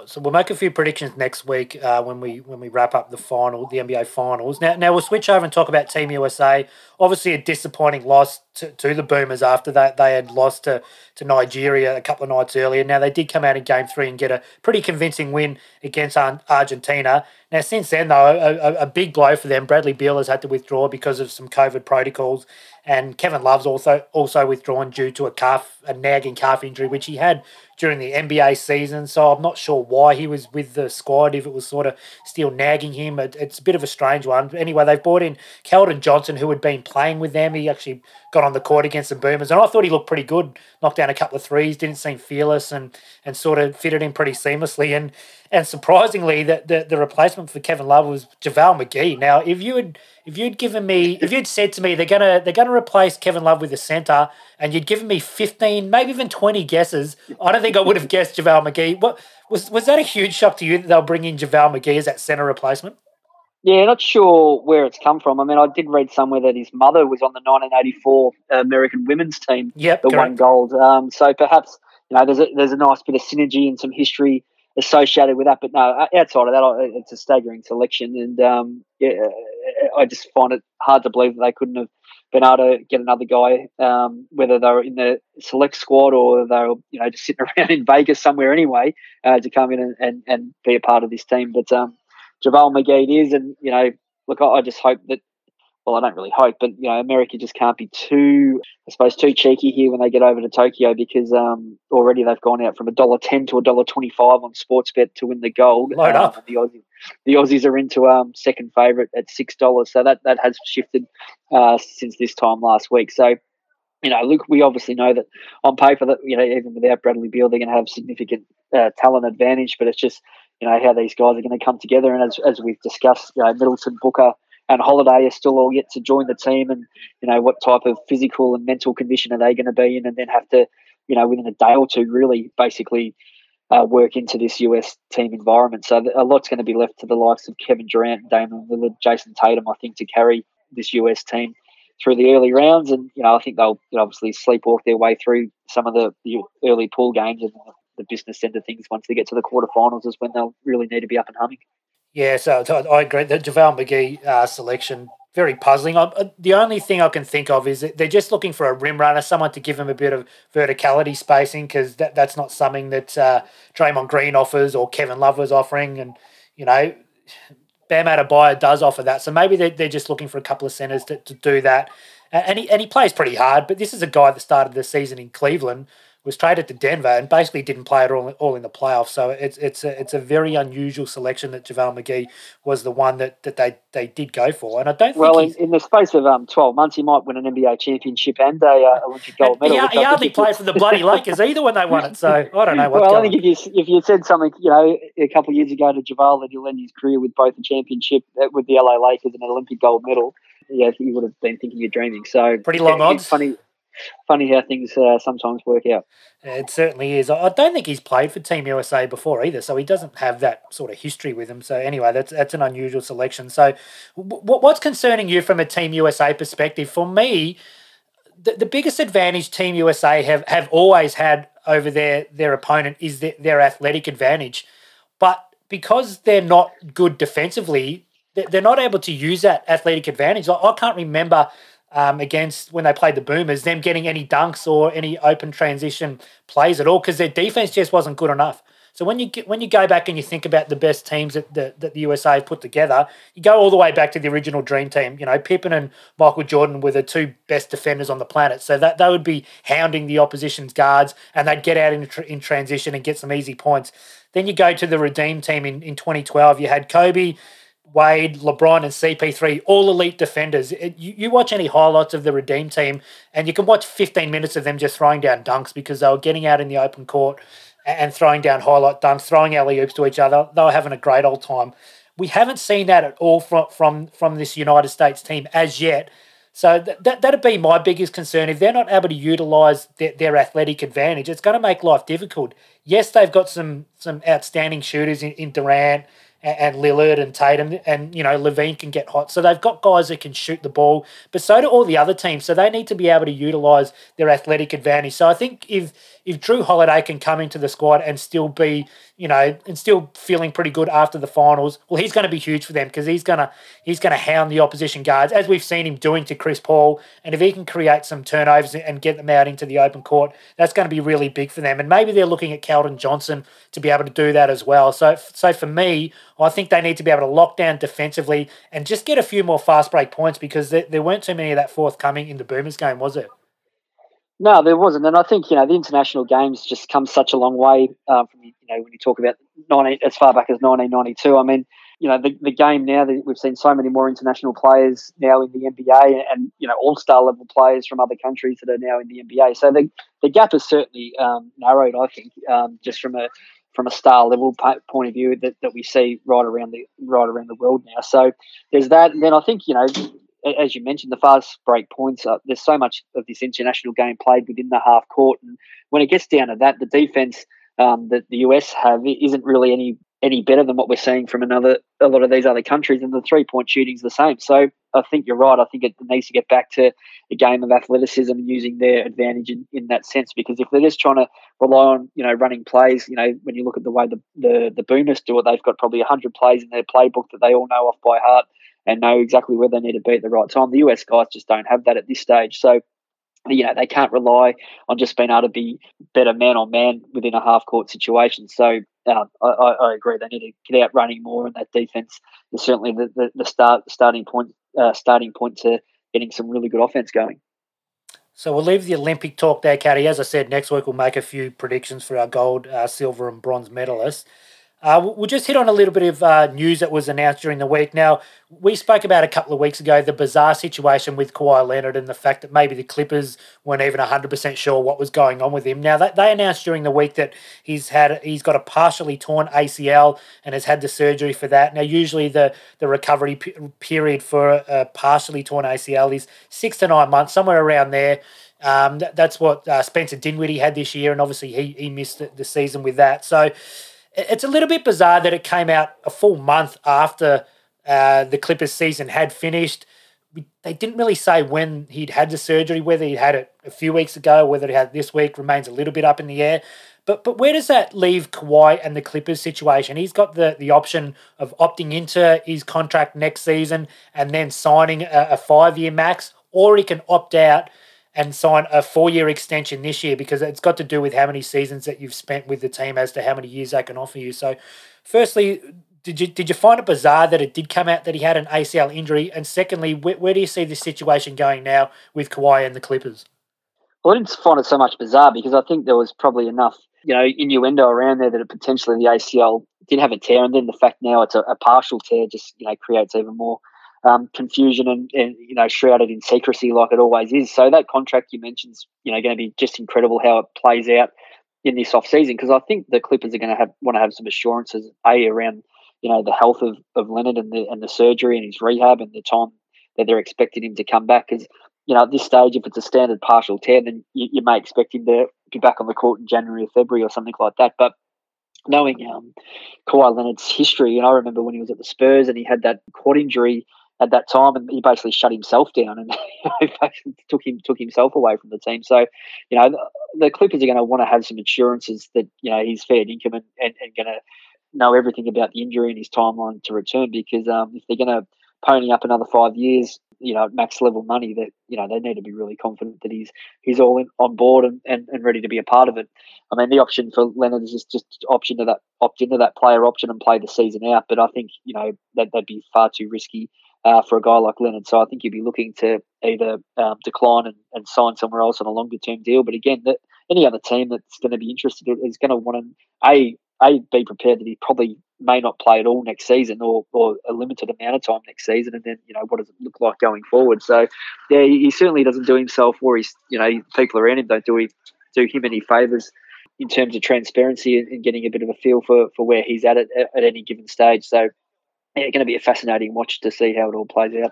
So we'll make a few predictions next week uh, when we when we wrap up the final, the NBA finals. Now, now we'll switch over and talk about Team USA. Obviously, a disappointing loss to, to the Boomers after that they had lost to, to Nigeria a couple of nights earlier. Now they did come out in Game Three and get a pretty convincing win against Argentina. Now since then, though, a, a big blow for them. Bradley Beal has had to withdraw because of some COVID protocols, and Kevin Love's also also withdrawn due to a calf, a nagging calf injury, which he had during the NBA season. So I'm not sure why he was with the squad, if it was sort of still nagging him. It, it's a bit of a strange one. Anyway, they've brought in Keldon Johnson, who had been playing with them. He actually got on the court against the Boomers, and I thought he looked pretty good. Knocked down a couple of threes, didn't seem fearless, and and sort of fitted in pretty seamlessly. And and surprisingly, the, the, the replacement for Kevin Love was JaVale McGee. Now, if you had if you'd given me if you'd said to me they're gonna they're gonna replace Kevin Love with a centre, and you'd given me fifteen, maybe even twenty guesses, I don't think I would have guessed JaVale McGee. What was was that a huge shock to you that they'll bring in JaVale McGee as that centre replacement? Yeah, not sure where it's come from. I mean, I did read somewhere that his mother was on the 1984 American women's team yep, that won gold. Um, so perhaps you know there's a there's a nice bit of synergy and some history associated with that. But no, outside of that, it's a staggering selection, and um, yeah, I just find it hard to believe that they couldn't have been able to get another guy, um, whether they were in the select squad or they were, you know, just sitting around in Vegas somewhere anyway, uh, to come in and, and, and, be a part of this team. But um, JaVale McGee is, and you know, look, I, I just hope that well, I don't really hope, but you know, America just can't be too, I suppose, too cheeky here when they get over to Tokyo because um, already they've gone out from a dollar ten to a dollar twenty five on Sportsbet to win the gold. Load um, up. The Aussies, the Aussies are into um, second favourite at six dollars, so that that has shifted uh, since this time last week. So. You know, look, we obviously know that on paper that you know even without Bradley Beal, they're going to have significant uh, talent advantage. But it's just you know how these guys are going to come together, and as as we've discussed, you know, Middleton, Booker, and Holiday are still all yet to join the team, and you know what type of physical and mental condition are they going to be in, and then have to, you know, within a day or two, really basically uh, work into this US team environment. So a lot's going to be left to the likes of Kevin Durant, Damian Lillard, Jayson Tatum, I think, to carry this US team through the early rounds, and you know I think they'll obviously sleepwalk their way through some of the, the early pool games and the business end of things. Once they get to the quarterfinals, is when they'll really need to be up and humming. Yeah, so I agree. The JaVale McGee uh, selection very puzzling. I, uh, the only thing I can think of is that they're just looking for a rim runner, someone to give him a bit of verticality spacing, because that, that's not something that uh, Draymond Green offers or Kevin Love was offering. And, you know, Bam Adebayo does offer that. So maybe they're, they're just looking for a couple of centers to, to do that. And he, and he plays pretty hard, but this is a guy that started the season in Cleveland was traded to Denver and basically didn't play at all, all in the playoffs. So it's it's a, it's a very unusual selection that JaVale McGee was the one that, that they, they did go for. And I don't well, in, in, the space of um, 12 months, he might win an NBA championship and a uh, Olympic gold medal. He, he hardly played for the bloody Lakers either when they won it. So I don't know what's Well, I think if you, if you said something, you know, a couple of years ago to JaVale that he'll end his career with both a championship uh, with the LA Lakers and an Olympic gold medal, yeah, he would have been thinking you're dreaming. So pretty long odds. Funny, funny how things uh, sometimes work out. It certainly is. I don't think he's played for Team USA before either, so he doesn't have that sort of history with him. So anyway, that's that's an unusual selection. So, what's concerning you from a Team USA perspective? For me, the, the biggest advantage Team USA have have always had over their their opponent is their, their athletic advantage, but because they're not good defensively, they're not able to use that athletic advantage. I can't remember um, against when they played the Boomers, them getting any dunks or any open transition plays at all because their defense just wasn't good enough. So when you get, when you go back and you think about the best teams that the, that the USA have put together, you go all the way back to the original Dream Team. You know, Pippen and Michael Jordan were the two best defenders on the planet. So that they would be hounding the opposition's guards, and they'd get out in, in transition and get some easy points. Then you go to the Redeem Team in, in 2012. You had Kobe, Wade, LeBron, and CP3, all elite defenders. It, you, you watch any highlights of the Redeem team, and you can watch 15 minutes of them just throwing down dunks because they were getting out in the open court and throwing down highlight dunks, throwing alley oops to each other. They were having a great old time. We haven't seen that at all from from, from this United States team as yet. So that that'd be my biggest concern. If they're not able to utilise their, their athletic advantage, it's going to make life difficult. Yes, they've got some some outstanding shooters in, in Durant and, Lillard and Tatum and you know LaVine can get hot. So they've got guys that can shoot the ball, but so do all the other teams. So they need to be able to utilize their athletic advantage. So I think if if Jrue Holiday can come into the squad and still be, you know, and still feeling pretty good after the finals, well, he's going to be huge for them because he's gonna he's gonna hound the opposition guards as we've seen him doing to Chris Paul. And if he can create some turnovers and get them out into the open court, that's going to be really big for them. And maybe they're looking at Keldon Johnson to be able to do that as well. So so for me, I think they need to be able to lock down defensively and just get a few more fast break points because there, there weren't too many of that forthcoming in the Boomers game, was it? No, there wasn't, and I think you know the international games just come such a long way uh, from you know when you talk about 19, as far back as 1992. I mean, you know the, the game now that we've seen so many more international players now in the NBA, and you know all star level players from other countries that are now in the NBA. So the the gap is certainly um, narrowed, I think, um, just from a from a star level point of view that, that we see right around the right around the world now. So there's that, and then I think you know as you mentioned, the fast break points. Uh, there's so much of this international game played within the half court, and when it gets down to that, the defense um, that the US have isn't really any any better than what we're seeing from another a lot of these other countries, and the three point shooting's the same. So I think you're right. I think it needs to get back to a game of athleticism and using their advantage in, in that sense. Because if they're just trying to rely on you know running plays, you know when you look at the way the the, the Boomers do it, they've got probably hundred plays in their playbook that they all know off by heart and know exactly where they need to be at the right time. The US guys just don't have that at this stage. So, you know, they can't rely on just being able to be better man on man within a half court situation. So, uh, I, I, agree. They need to get out running more, and that defense is certainly the, the, the start starting point uh, starting point to getting some really good offense going. So we'll leave the Olympic talk there, Caddy. As I said, next week we'll make a few predictions for our gold, uh, silver, and bronze medalists. Uh, we'll just hit on a little bit of uh, news that was announced during the week. Now, we spoke about a couple of weeks ago the bizarre situation with Kawhi Leonard and the fact that maybe the Clippers weren't even 100% sure what was going on with him. Now, they announced during the week that he's had he's got a partially torn ACL and has had the surgery for that. Now, usually the, the recovery p- period for a partially torn ACL is six to nine months, somewhere around there. Um, that, that's what uh, Spencer Dinwiddie had this year, and obviously he, he missed the, the season with that. So, it's a little bit bizarre that it came out a full month after uh, the Clippers season had finished. we, they didn't really say when he'd had the surgery, whether he had it a few weeks ago, whether he had this week remains a little bit up in the air. But but where does that leave Kawhi and the Clippers situation? He's got the, the option of opting into his contract next season and then signing a, a five year max, or he can opt out and sign a four year extension this year because it's got to do with how many seasons that you've spent with the team as to how many years they can offer you. So, firstly, did you did you find it bizarre that it did come out that he had an ACL injury? And secondly, where, where do you see this situation going now with Kawhi and the Clippers? Well, I didn't find it so much bizarre because I think there was probably enough, you know, innuendo around there that potentially the ACL did have a tear, and then the fact now it's a, a partial tear just you know creates even more um, confusion and, and, you know shrouded in secrecy like it always is. So that contract you mentioned is you know going to be just incredible how it plays out in this off season because I think the Clippers are going to have want to have some assurances a around you know the health of, of Leonard and the and the surgery and his rehab and the time that they're expecting him to come back because you know at this stage if it's a standard partial tear then you, you may expect him to be back on the court in January or February or something like that but knowing um, Kawhi Leonard's history and I remember when he was at the Spurs and he had that quad injury at that time, and he basically shut himself down and took him took himself away from the team. So, you know, the, the Clippers are going to want to have some assurances that you know he's fair income and, and, and going to know everything about the injury and his timeline to return. Because um, if they're going to pony up another five years, you know, max level money, that you know they need to be really confident that he's he's all in, on board and, and, and ready to be a part of it. I mean, the option for Leonard is just, just option to that opt into that player option and play the season out. But I think you know that that'd be far too risky uh, for a guy like Leonard. So I think you'd be looking to either um, decline and, and sign somewhere else on a longer term deal. But again, that any other team that's going to be interested is going to want to a a be prepared that he probably may not play at all next season or, or a limited amount of time next season and then you know what does it look like going forward so yeah he, certainly doesn't do himself or he's you know people around him don't do he, do him any favors in terms of transparency and, and getting a bit of a feel for, for where he's at, at at any given stage so yeah, going to be a fascinating watch to see how it all plays out.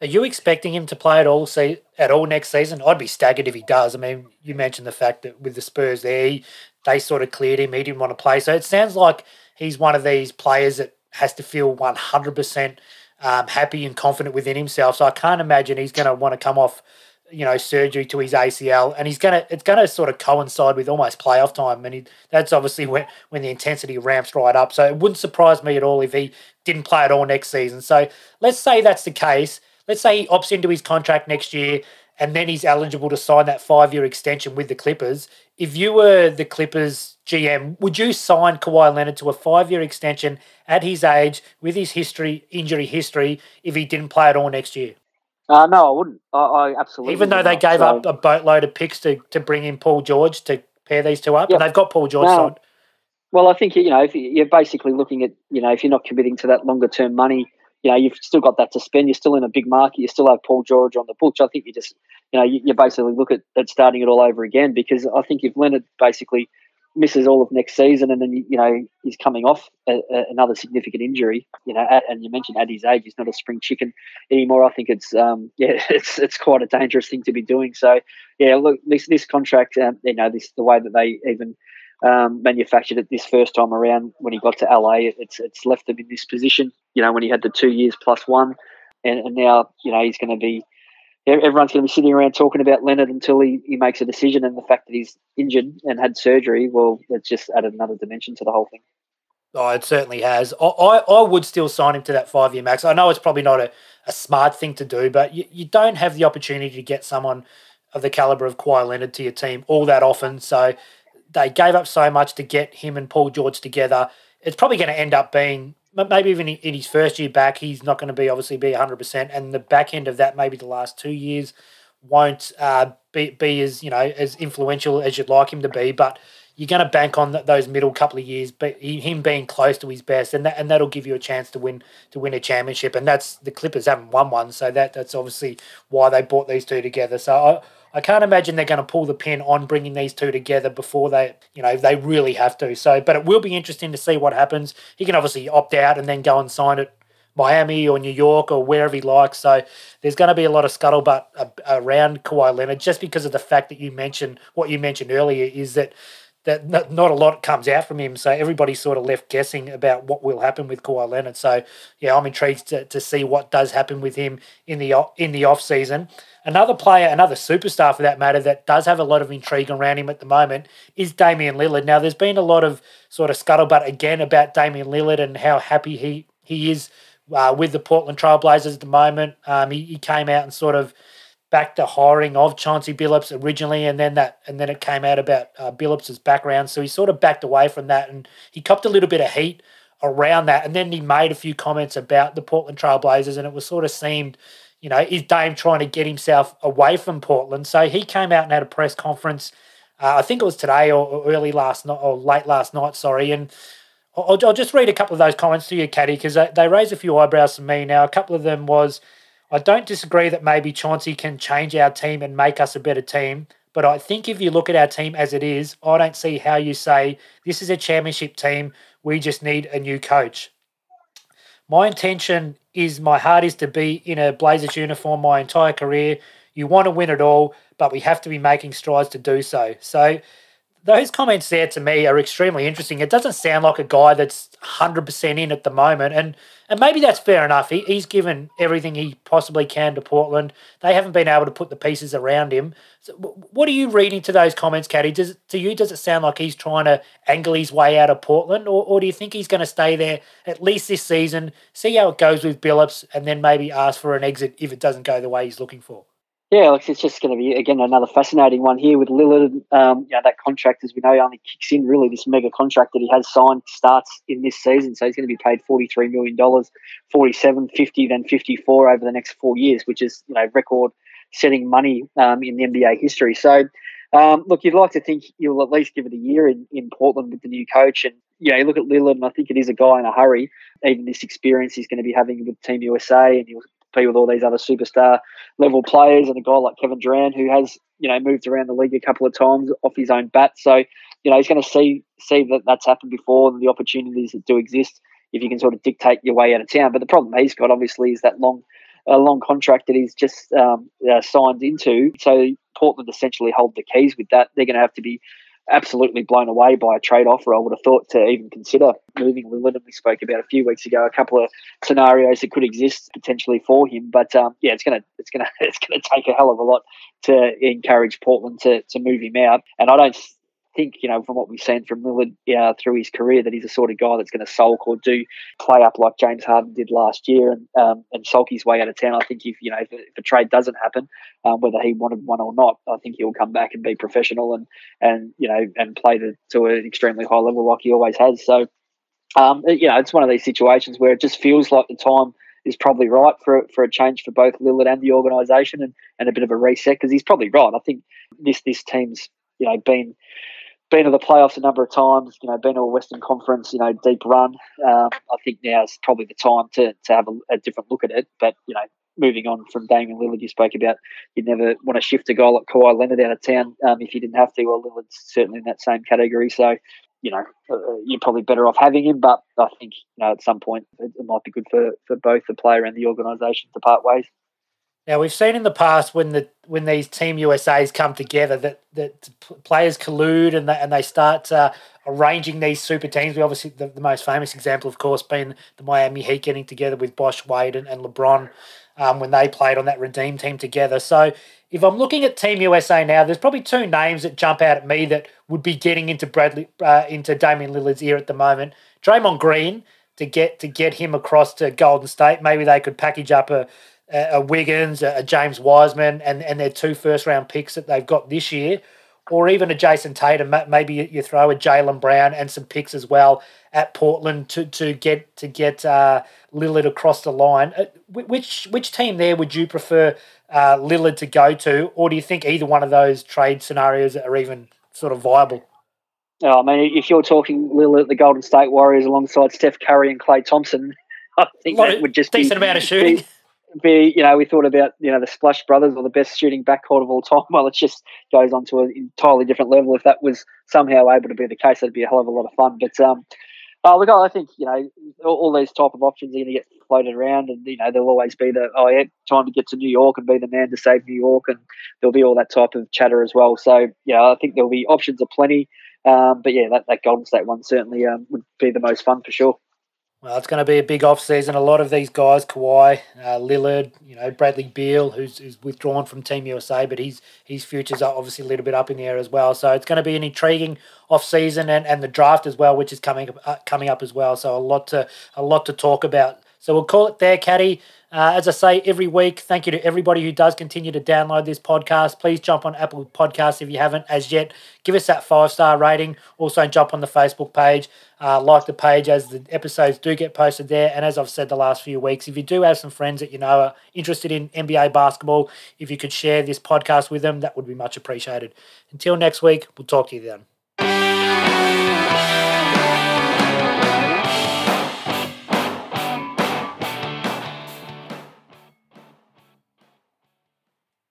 Are you expecting him to play at all see at all next season? I'd be staggered if he does. I mean, you mentioned the fact that with the Spurs there, he, they sort of cleared him. He didn't want to play. So it sounds like he's one of these players that has to feel 100% um, happy and confident within himself. So I can't imagine he's going to want to come off you know surgery to his ACL, and he's gonna it's gonna sort of coincide with almost playoff time, and he, that's obviously when when the intensity ramps right up. So it wouldn't surprise me at all if he didn't play at all next season. So let's say that's the case. Let's say he opts into his contract next year, and then he's eligible to sign that five year extension with the Clippers. If you were the Clippers GM, would you sign Kawhi Leonard to a five year extension at his age with his history, injury history, if he didn't play at all next year? Uh, no, I wouldn't. I, I absolutely. Even though they gave so, up a boatload of picks to, to bring in Paul George to pair these two up, yep. and they've got Paul George no. signed. Well, I think you know if you're basically looking at you know if you're not committing to that longer term money, you know you've still got that to spend. You're still in a big market. You still have Paul George on the books. I think you just you know you, you basically look at, at starting it all over again because I think if Leonard basically misses all of next season, and then you know he's coming off a, a, another significant injury. You know, at, and you mentioned at his age, he's not a spring chicken anymore. I think it's um, yeah, it's it's quite a dangerous thing to be doing. So yeah, look, this this contract, um, you know, this the way that they even um, manufactured it this first time around when he got to LA, it's it's left him in this position. You know, when he had the two years plus one, and, and now you know he's going to be everyone's going to be sitting around talking about Leonard until he, he makes a decision. And the fact that he's injured and had surgery, well, it's just added another dimension to the whole thing. Oh, it certainly has. I, I, I would still sign him to that five year max. I know it's probably not a, a smart thing to do, but you, you don't have the opportunity to get someone of the caliber of Kawhi Leonard to your team all that often. So they gave up so much to get him and Paul George together. It's probably going to end up being maybe even in his first year back, he's not going to be obviously be 100%. And the back end of that, maybe the last two years, won't uh, be, be as, you know, as influential as you'd like him to be. But you're going to bank on those middle couple of years, but him being close to his best, and that and that'll give you a chance to win to win a championship. And that's the Clippers haven't won one, so that that's obviously why they brought these two together. So I, can't imagine they're going to pull the pin on bringing these two together before they, you know, they really have to. So, but it will be interesting to see what happens. He can obviously opt out and then go and sign it Miami or New York or wherever he likes. So there's going to be a lot of scuttlebutt around Kawhi Leonard just because of the fact that you mentioned what you mentioned earlier is that that not a lot comes out from him. So everybody's sort of left guessing about what will happen with Kawhi Leonard. So yeah, I'm intrigued to, to see what does happen with him in the in the off season. Another player, another superstar for that matter, that does have a lot of intrigue around him at the moment is Damian Lillard. Now, there's been a lot of sort of scuttlebutt again about Damian Lillard and how happy he he is uh, with the Portland Trailblazers at the moment. Um, he, he came out and sort of back the hiring of Chauncey Billups originally, and then that, and then it came out about uh, Billups's background. So he sort of backed away from that, and he copped a little bit of heat around that, and then he made a few comments about the Portland Trailblazers, and it was sort of seemed, you know, is Dame trying to get himself away from Portland? So he came out and had a press conference. Uh, I think it was today or, or early last night or late last night. Sorry, and I'll, I'll just read a couple of those comments to you, Caddy, because they, they raise a few eyebrows for me. Now, a couple of them was I don't disagree that maybe Chauncey can change our team and make us a better team. But I think if you look at our team as it is, I don't see how you say this is a championship team. We just need a new coach. My intention is my heart is to be in a Blazers uniform my entire career. You want to win it all, but we have to be making strides to do so. So those comments there to me are extremely interesting. It doesn't sound like a guy that's 100% in at the moment. And and maybe that's fair enough. He, he's given everything he possibly can to Portland. They haven't been able to put the pieces around him. So what are you reading to those comments, Caddy? Does to you does it sound like he's trying to angle his way out of Portland, or, or do you think he's going to stay there at least this season, see how it goes with Billups, and then maybe ask for an exit if it doesn't go the way he's looking for? Yeah, it's just going to be again another fascinating one here with Lillard. Um, you know, that contract, as we know, only kicks in really this mega contract that he has signed starts in this season. So he's going to be paid forty three million dollars, 47, 50, then fifty four over the next four years, which is you know record setting money um, in the NBA history. So. Um, look, you'd like to think you'll at least give it a year in, in Portland with the new coach. And, know, you look at Lillard, and I think it is a guy in a hurry. Even this experience he's going to be having with Team USA, and he'll with all these other superstar level players and a guy like Kevin Durant who has you know moved around the league a couple of times off his own bat. So you know he's going to see see that that's happened before and the opportunities that do exist if you can sort of dictate your way out of town. But the problem he's got obviously is that long a long contract that he's just um, uh, signed into. So Portland essentially hold the keys with that. They're going to have to be absolutely blown away by a trade offer. I would have thought to even consider moving Lillard. We spoke about a few weeks ago a couple of scenarios that could exist potentially for him. But um, yeah, it's gonna it's gonna it's gonna take a hell of a lot to encourage Portland to to move him out. And I don't think, you know, from what we've seen from Lillard uh, through his career, that he's the sort of guy that's going to sulk or do play up like James Harden did last year and um, and sulk his way out of town. I think if you know if, if a trade doesn't happen, um, whether he wanted one or not, I think he'll come back and be professional and and you know and play to, to an extremely high level like he always has. So, um, you know, it's one of these situations where it just feels like the time is probably right for for a change for both Lillard and the organisation and, and a bit of a reset because he's probably right. I think this this team's you know been been to the playoffs a number of times, you know, been to a Western Conference, you know, deep run. Um, I think now is probably the time to, to have a, a, different look at it. But, you know, moving on from Damian Lillard, you spoke about you'd never want to shift a guy like Kawhi Leonard out of town um, if you didn't have to. Well, Lillard's certainly in that same category. So, you know, uh, you're probably better off having him. But I think, you know, at some point it, it might be good for, for both the player and the organisation to part ways. Now we've seen in the past when the when these Team USA's come together that that players collude and they, and they start uh, arranging these super teams. We obviously the, the, most famous example, of course, being the Miami Heat getting together with Bosh Wade and, and LeBron um, when they played on that Redeem team together. So if I'm looking at Team USA now, there's probably two names that jump out at me that would be getting into Bradley uh, into Damian Lillard's ear at the moment. Draymond Green to get to get him across to Golden State. Maybe they could package up a a Wiggins, a James Wiseman, and, and their two first round picks that they've got this year, or even a Jayson Tatum. Maybe you throw a Jaylen Brown and some picks as well at Portland to, to get to get uh, Lillard across the line. Uh, which which team there would you prefer uh, Lillard to go to, or do you think either one of those trade scenarios are even sort of viable? Oh, I mean, if you're talking Lillard, the Golden State Warriors, alongside Steph Curry and Klay Thompson, I think that would just decent be, amount of shooting. Be, be, you know, we thought about, you know, the Splash Brothers or the best shooting backcourt of all time. Well, it just goes on to an entirely different level. If that was somehow able to be the case, that'd be a hell of a lot of fun. But, um, oh, look, I think, you know, all, all these type of options are going to get floated around and, you know, there'll always be the, oh, yeah, time to get to New York and be the man to save New York. And there'll be all that type of chatter as well. So, yeah, I think there'll be options aplenty. Um, but yeah, that, that Golden State one certainly um, would be the most fun for sure. Well, it's going to be a big off season. A lot of these guys, Kawhi, uh, Lillard, you know, Bradley Beal, who's, who's withdrawn from Team USA, but his his futures are obviously a little bit up in the air as well. So it's going to be an intriguing off season and, and the draft as well, which is coming uh, coming up as well. So a lot to a lot to talk about. So we'll call it there, Caddy. Uh, as I say every week, thank you to everybody who does continue to download this podcast. Please jump on Apple Podcasts if you haven't as yet. Give us that five star rating. Also, jump on the Facebook page, uh, like the page as the episodes do get posted there. And as I've said the last few weeks, if you do have some friends that you know are interested in NBA basketball, if you could share this podcast with them, that would be much appreciated. Until next week, we'll talk to you then.